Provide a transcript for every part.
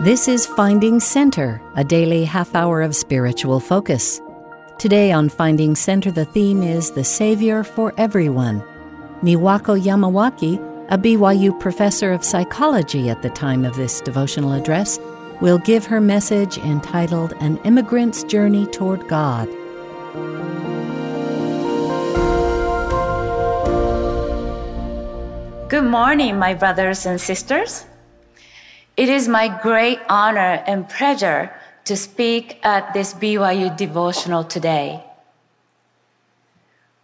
This is Finding Center, a daily half hour of spiritual focus. Today on Finding Center, the theme is The Savior for Everyone. Niwako Yamawaki, a BYU professor of psychology at the time of this devotional address, will give her message entitled An Immigrant's Journey Toward God. Good morning, my brothers and sisters. It is my great honor and pleasure to speak at this BYU devotional today.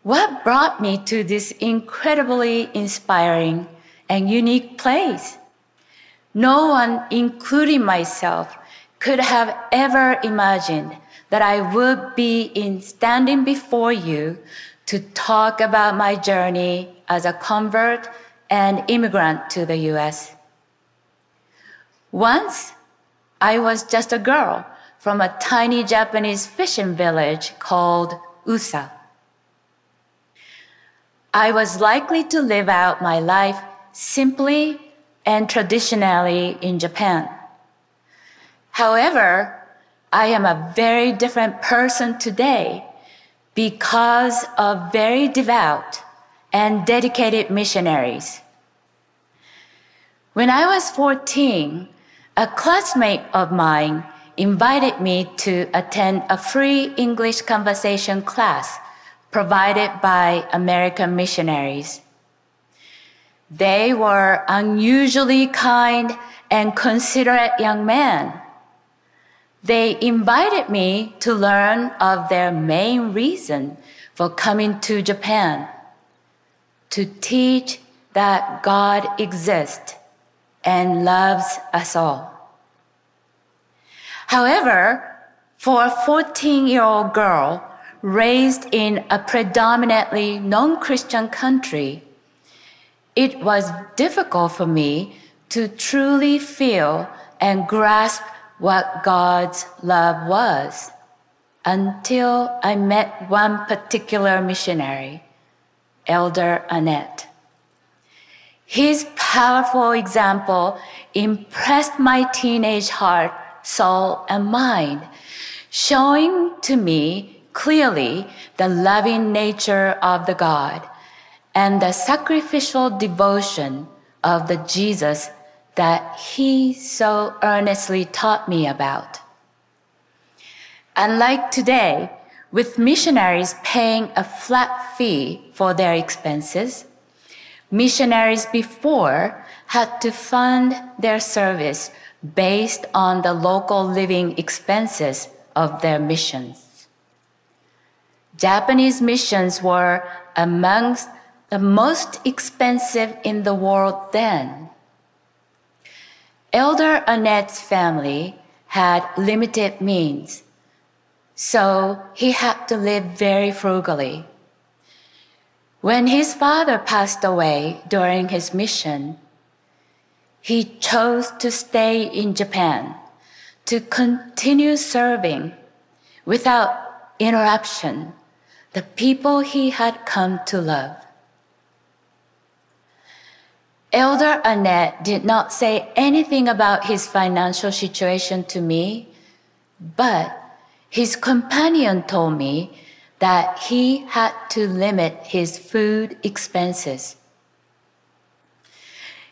What brought me to this incredibly inspiring and unique place? No one, including myself, could have ever imagined that I would be in standing before you to talk about my journey as a convert and immigrant to the US. Once, I was just a girl from a tiny Japanese fishing village called Usa. I was likely to live out my life simply and traditionally in Japan. However, I am a very different person today because of very devout and dedicated missionaries. When I was 14, a classmate of mine invited me to attend a free English conversation class provided by American missionaries. They were unusually kind and considerate young men. They invited me to learn of their main reason for coming to Japan to teach that God exists and loves us all. However, for a 14 year old girl raised in a predominantly non Christian country, it was difficult for me to truly feel and grasp what God's love was until I met one particular missionary, Elder Annette. His powerful example impressed my teenage heart, soul, and mind, showing to me clearly the loving nature of the God and the sacrificial devotion of the Jesus that he so earnestly taught me about. Unlike today, with missionaries paying a flat fee for their expenses, missionaries before had to fund their service based on the local living expenses of their missions. Japanese missions were amongst the most expensive in the world then. Elder Annette's family had limited means, so he had to live very frugally. When his father passed away during his mission, he chose to stay in Japan to continue serving without interruption the people he had come to love. Elder Annette did not say anything about his financial situation to me, but his companion told me that he had to limit his food expenses.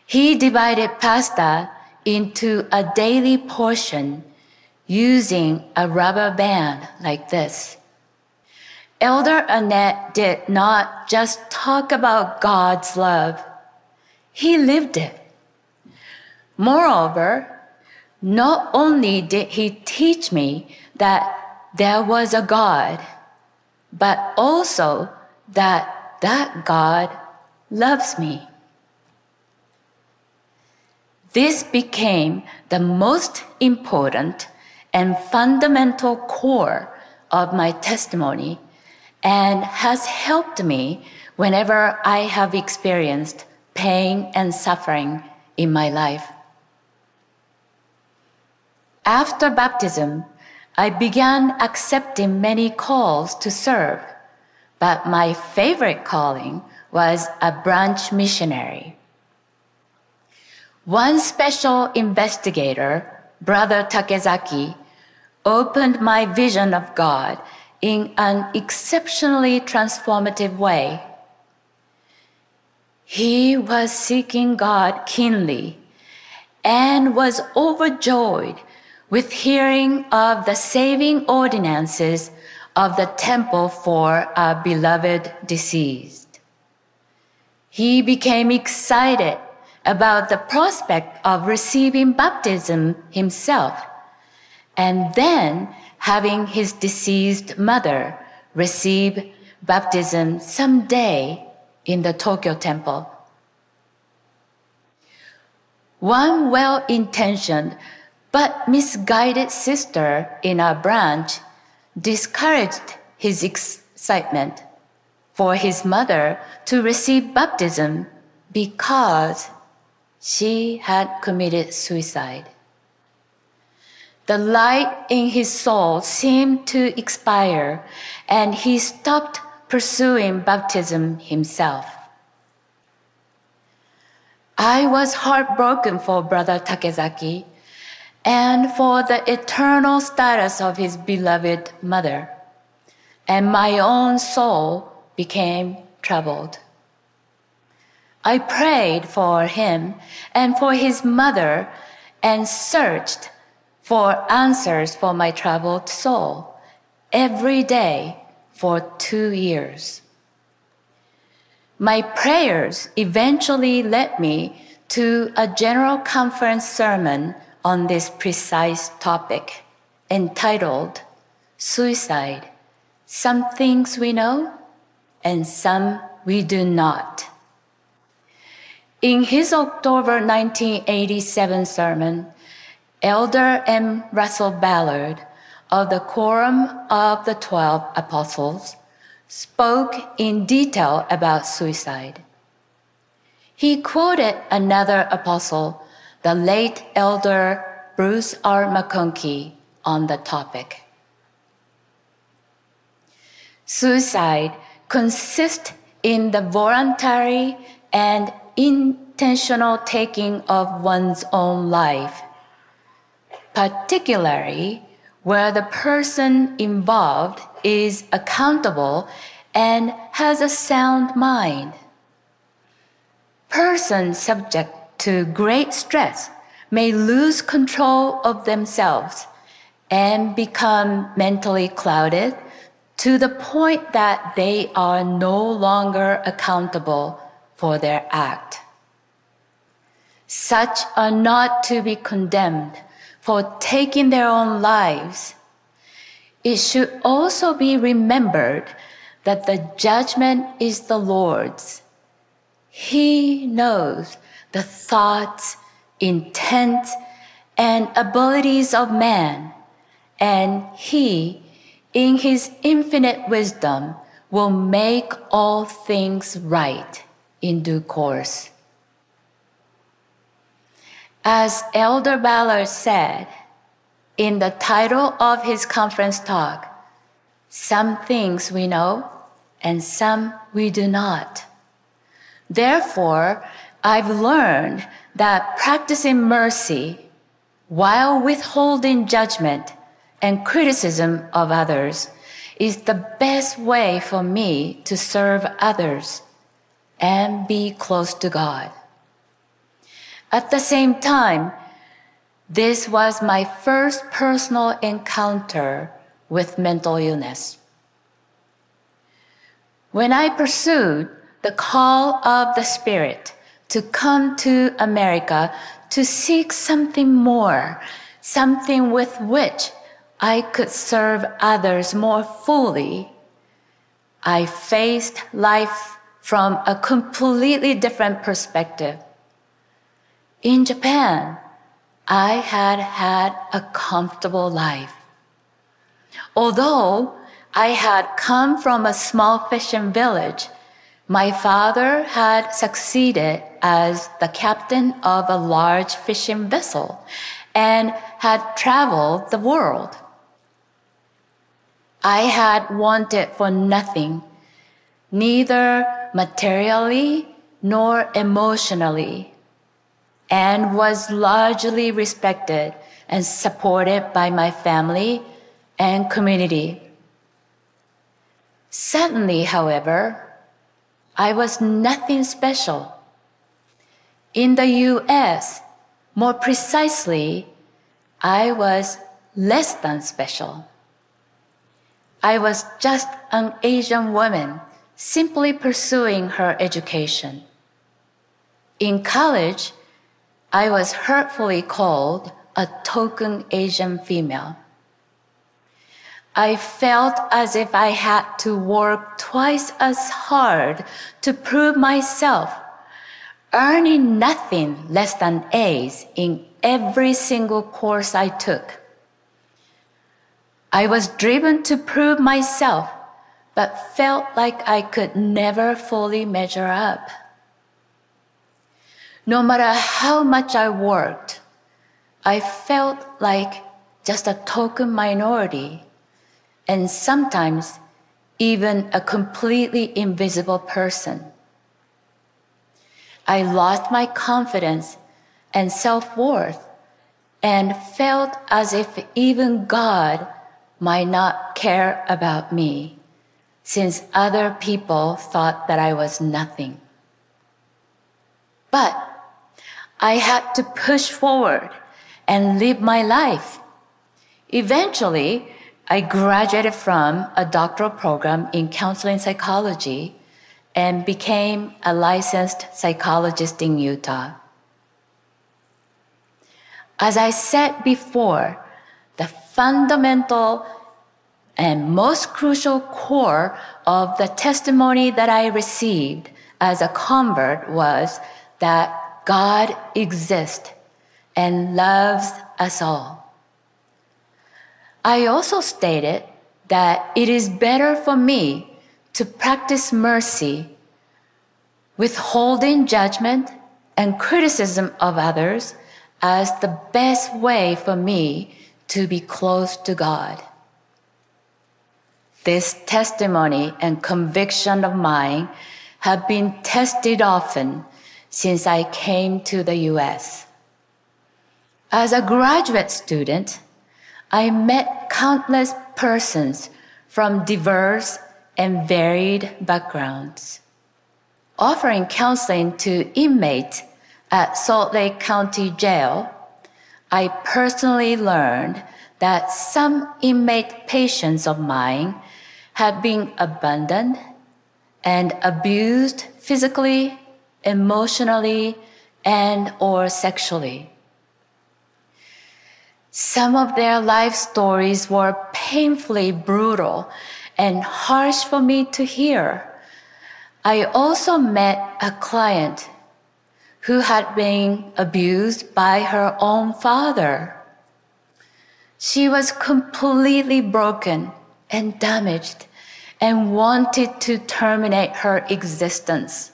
He divided pasta into a daily portion using a rubber band like this. Elder Annette did not just talk about God's love. He lived it. Moreover, not only did he teach me that there was a God, but also that that God loves me. This became the most important and fundamental core of my testimony and has helped me whenever I have experienced pain and suffering in my life. After baptism, I began accepting many calls to serve, but my favorite calling was a branch missionary. One special investigator Brother Takezaki, opened my vision of God in an exceptionally transformative way. He was seeking God keenly and was overjoyed with hearing of the saving ordinances of the temple for a beloved deceased. He became excited about the prospect of receiving baptism himself and then having his deceased mother receive baptism someday in the Tokyo temple. One well intentioned but misguided sister in our branch discouraged his excitement for his mother to receive baptism because she had committed suicide. The light in his soul seemed to expire and he stopped pursuing baptism himself. I was heartbroken for Brother Takezaki and for the eternal status of his beloved mother, and my own soul became troubled. I prayed for him and for his mother and searched for answers for my troubled soul every day for two years. My prayers eventually led me to a general conference sermon on this precise topic entitled Suicide Some Things We Know and Some We Do Not. In his October 1987 sermon, Elder M. Russell Ballard of the Quorum of the Twelve Apostles spoke in detail about suicide. He quoted another apostle, the late Elder Bruce R. McConkie, on the topic. Suicide consists in the voluntary and intentional taking of one's own life particularly where the person involved is accountable and has a sound mind. Persons subject to great stress may lose control of themselves and become mentally clouded to the point that they are no longer accountable for their act. Such are not to be condemned for taking their own lives, it should also be remembered that the judgment is the Lord's. He knows the thoughts, intent, and abilities of man, and he, in his infinite wisdom, will make all things right in due course. As Elder Ballard said in the title of his conference talk, some things we know and some we do not. Therefore, I've learned that practicing mercy while withholding judgment and criticism of others is the best way for me to serve others and be close to God. At the same time, this was my first personal encounter with mental illness. When I pursued the call of the Spirit to come to America to seek something more, something with which I could serve others more fully, I faced life from a completely different perspective. In Japan, I had had a comfortable life. Although I had come from a small fishing village, my father had succeeded as the captain of a large fishing vessel and had traveled the world. I had wanted for nothing, neither materially nor emotionally and was largely respected and supported by my family and community. Suddenly, however, I was nothing special. In the US, more precisely, I was less than special. I was just an Asian woman simply pursuing her education. In college, I was hurtfully called a token Asian female. I felt as if I had to work twice as hard to prove myself, earning nothing less than A's in every single course I took. I was driven to prove myself, but felt like I could never fully measure up. No matter how much I worked, I felt like just a token minority and sometimes even a completely invisible person. I lost my confidence and self worth and felt as if even God might not care about me since other people thought that I was nothing. But I had to push forward and live my life. Eventually, I graduated from a doctoral program in counseling psychology and became a licensed psychologist in Utah. As I said before, the fundamental and most crucial core of the testimony that I received as a convert was that God exists and loves us all. I also stated that it is better for me to practice mercy, withholding judgment and criticism of others as the best way for me to be close to God. This testimony and conviction of mine have been tested often since I came to the US. As a graduate student, I met countless persons from diverse and varied backgrounds. Offering counseling to inmates at Salt Lake County Jail, I personally learned that some inmate patients of mine had been abandoned and abused physically, emotionally, and or sexually. Some of their life stories were painfully brutal and harsh for me to hear. I also met a client who had been abused by her own father. She was completely broken and damaged and wanted to terminate her existence.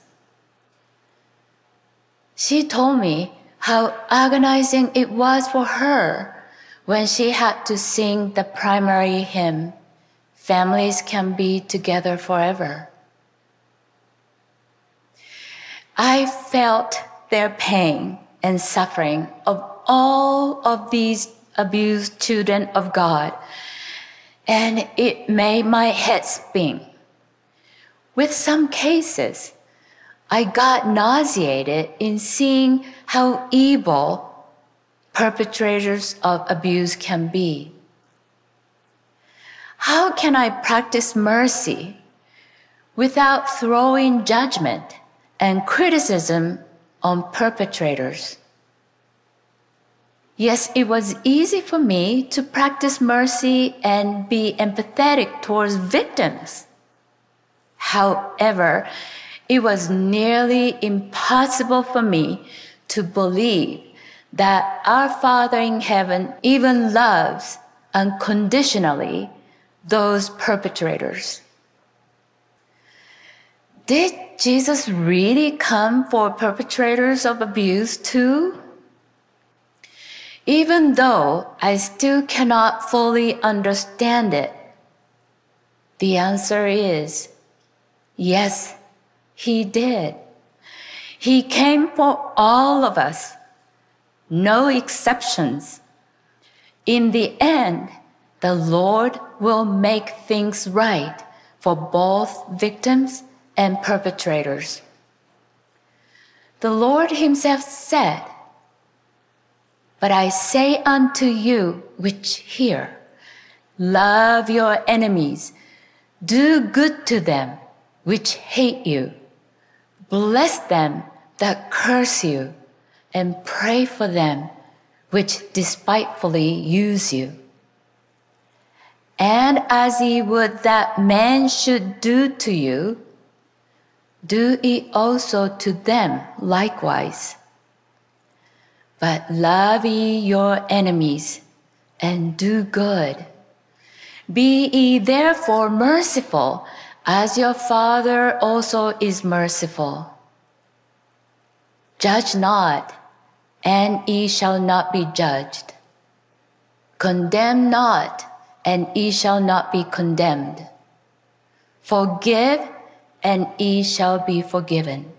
She told me how agonizing it was for her when she had to sing the primary hymn, Families Can Be Together Forever. I felt their pain and suffering of all of these abused children of God, and it made my head spin. With some cases, I got nauseated in seeing how evil perpetrators of abuse can be. How can I practice mercy without throwing judgment and criticism on perpetrators? Yes, it was easy for me to practice mercy and be empathetic towards victims. However, it was nearly impossible for me to believe that our Father in heaven even loves unconditionally those perpetrators. Did Jesus really come for perpetrators of abuse too? Even though I still cannot fully understand it, the answer is yes, he did. He came for all of us no exceptions. In the end, the Lord will make things right for both victims and perpetrators. The Lord Himself said, But I say unto you which hear, love your enemies, do good to them which hate you, bless them that curse you, and pray for them which despitefully use you. And as ye would that men should do to you, do ye also to them likewise. But love ye your enemies, and do good. Be ye therefore merciful, as your Father also is merciful. Judge not, and ye shall not be judged. Condemn not, and ye shall not be condemned. Forgive, and ye shall be forgiven.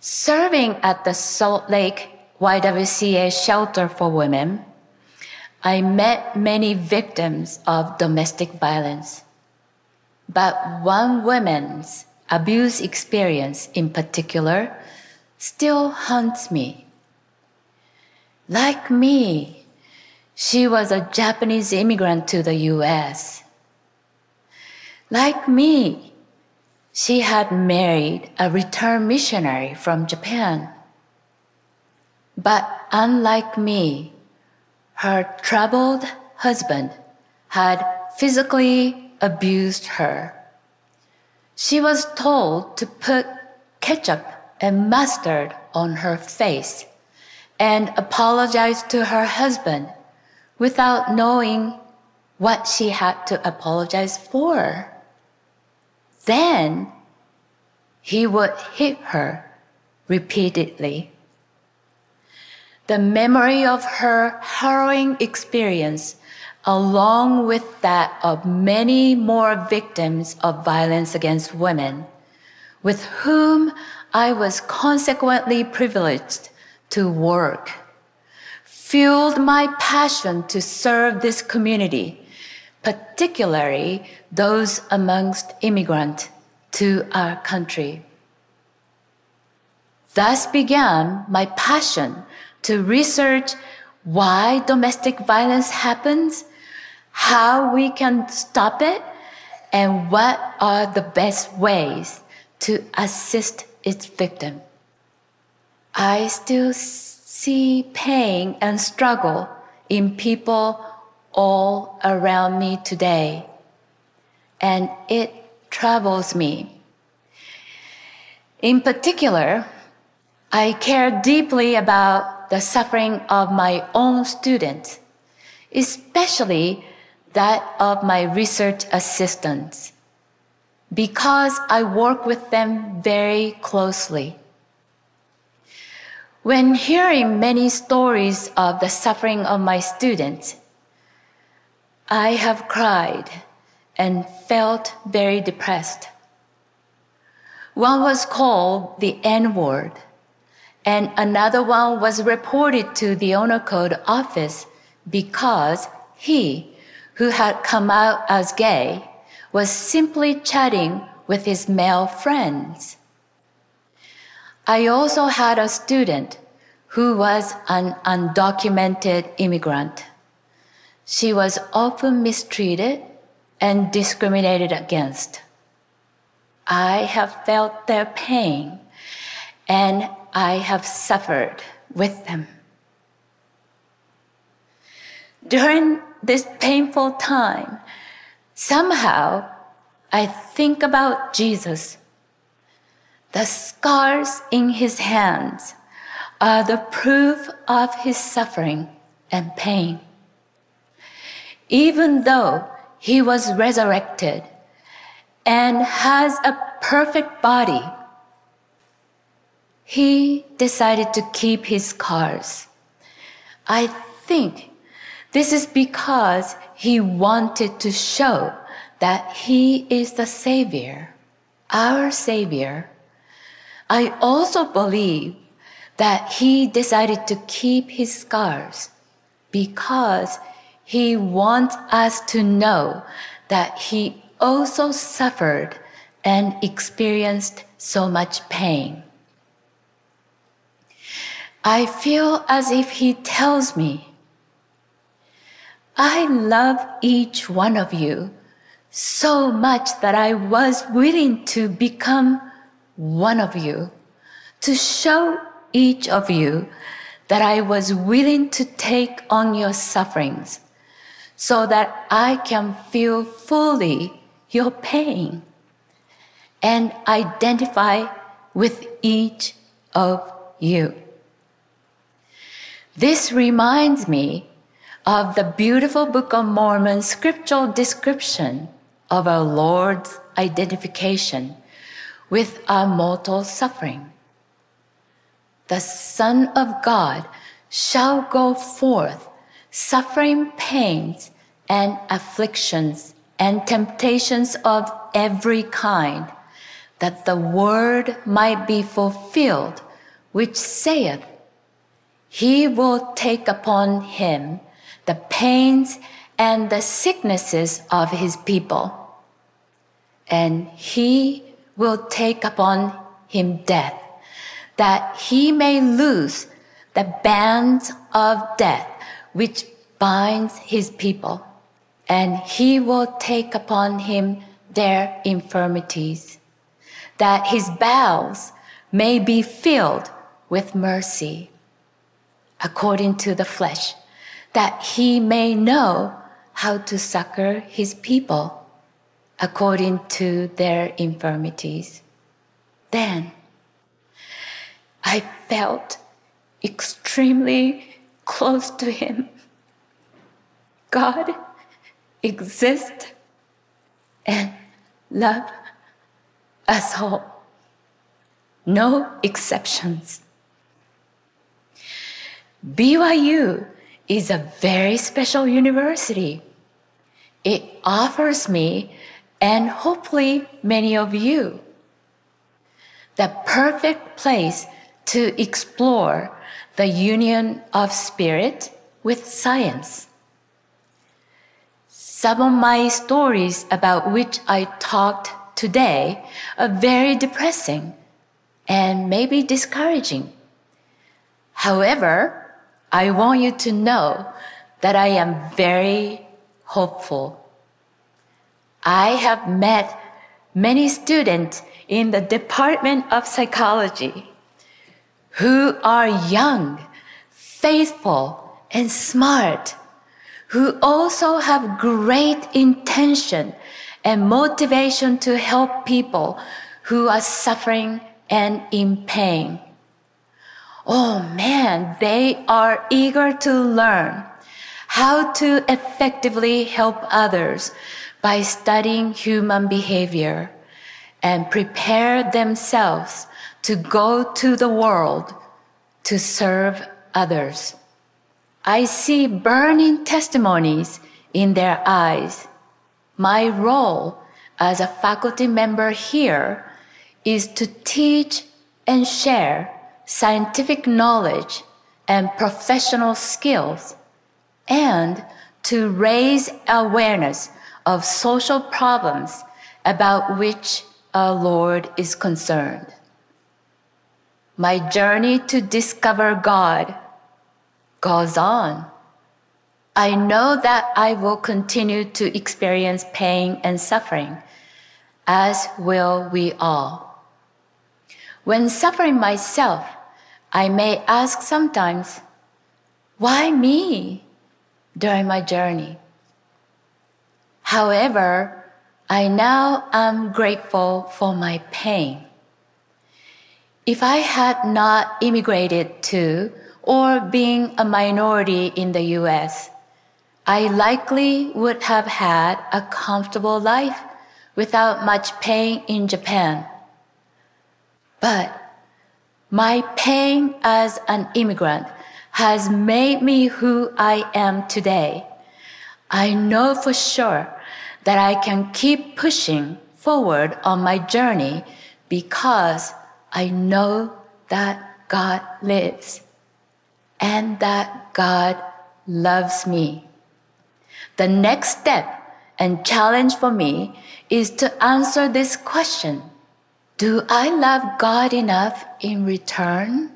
Serving at the Salt Lake YWCA shelter for women, I met many victims of domestic violence. But one woman's abuse experience in particular still haunts me. Like me, she was a Japanese immigrant to the US. Like me, she had married a return missionary from Japan. But unlike me, her troubled husband had physically abused her. She was told to put ketchup and mustard on her face and apologize to her husband without knowing what she had to apologize for. Then he would hit her repeatedly. The memory of her harrowing experience, along with that of many more victims of violence against women, with whom I was consequently privileged to work fueled my passion to serve this community, particularly those amongst immigrants to our country. Thus began my passion to research why domestic violence happens, how we can stop it, and what are the best ways to assist its victim. I still see pain and struggle in people all around me today, and it troubles me. In particular, I care deeply about the suffering of my own students, especially that of my research assistants, because I work with them very closely. When hearing many stories of the suffering of my students, I have cried and felt very depressed. One was called the N word, and another one was reported to the honor code office because he, who had come out as gay, was simply chatting with his male friends. I also had a student who was an undocumented immigrant. She was often mistreated and discriminated against. I have felt their pain and I have suffered with them. During this painful time, somehow I think about Jesus the scars in his hands are the proof of his suffering and pain. Even though he was resurrected and has a perfect body, he decided to keep his scars. I think this is because he wanted to show that he is the Savior, our Savior I also believe that he decided to keep his scars because he wants us to know that he also suffered and experienced so much pain. I feel as if he tells me, I love each one of you so much that I was willing to become one of you, to show each of you that I was willing to take on your sufferings so that I can feel fully your pain and identify with each of you. This reminds me of the beautiful Book of Mormon scriptural description of our Lord's identification with our mortal suffering. The Son of God shall go forth suffering pains and afflictions and temptations of every kind, that the word might be fulfilled, which saith, He will take upon him the pains and the sicknesses of his people, and he will take upon him death, that he may loose the bands of death which binds his people, and he will take upon him their infirmities, that his bowels may be filled with mercy, according to the flesh, that he may know how to succor his people according to their infirmities. Then I felt extremely close to him. God exists and love us all. No exceptions. BYU is a very special university. It offers me and hopefully many of you the perfect place to explore the union of spirit with science. Some of my stories about which I talked today are very depressing and maybe discouraging. However, I want you to know that I am very hopeful. I have met many students in the Department of Psychology who are young, faithful, and smart, who also have great intention and motivation to help people who are suffering and in pain. Oh man, they are eager to learn how to effectively help others by studying human behavior and prepare themselves to go to the world to serve others. I see burning testimonies in their eyes. My role as a faculty member here is to teach and share scientific knowledge and professional skills and to raise awareness of social problems about which our Lord is concerned. My journey to discover God goes on. I know that I will continue to experience pain and suffering, as will we all. When suffering myself, I may ask sometimes, why me during my journey? However, I now am grateful for my pain if I had not immigrated to or being a minority in the US, I likely would have had a comfortable life without much pain in Japan. But my pain as an immigrant has made me who I am today. I know for sure that I can keep pushing forward on my journey because I know that God lives and that God loves me. The next step and challenge for me is to answer this question. Do I love God enough in return?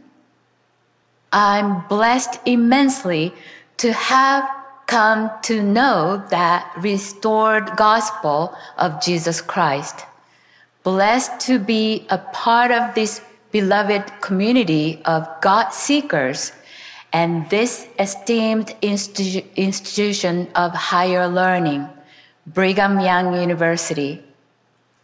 I'm blessed immensely to have come to know that restored gospel of Jesus Christ. Blessed to be a part of this beloved community of God seekers and this esteemed institu- institution of higher learning, Brigham Young University.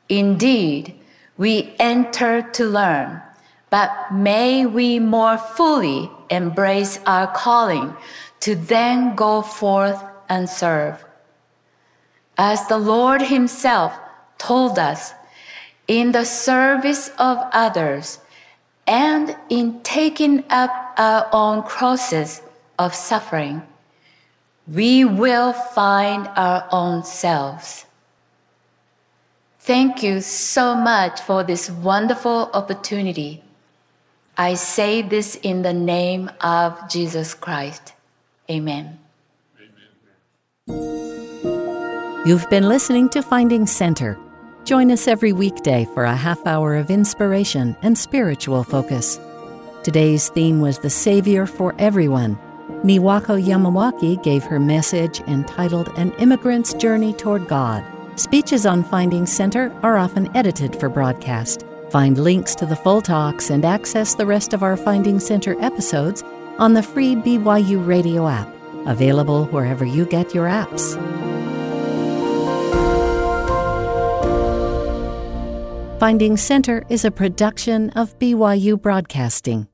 Indeed, we enter to learn, but may we more fully embrace our calling to then go forth and serve. As the Lord Himself told us, in the service of others, and in taking up our own crosses of suffering, we will find our own selves. Thank you so much for this wonderful opportunity. I say this in the name of Jesus Christ. Amen. You've been listening to Finding Center Join us every weekday for a half hour of inspiration and spiritual focus. Today's theme was the Savior for Everyone. Niwako Yamawaki gave her message entitled An Immigrant's Journey Toward God. Speeches on Finding Center are often edited for broadcast. Find links to the full talks and access the rest of our Finding Center episodes on the free BYU radio app, available wherever you get your apps. Finding Center is a production of BYU Broadcasting.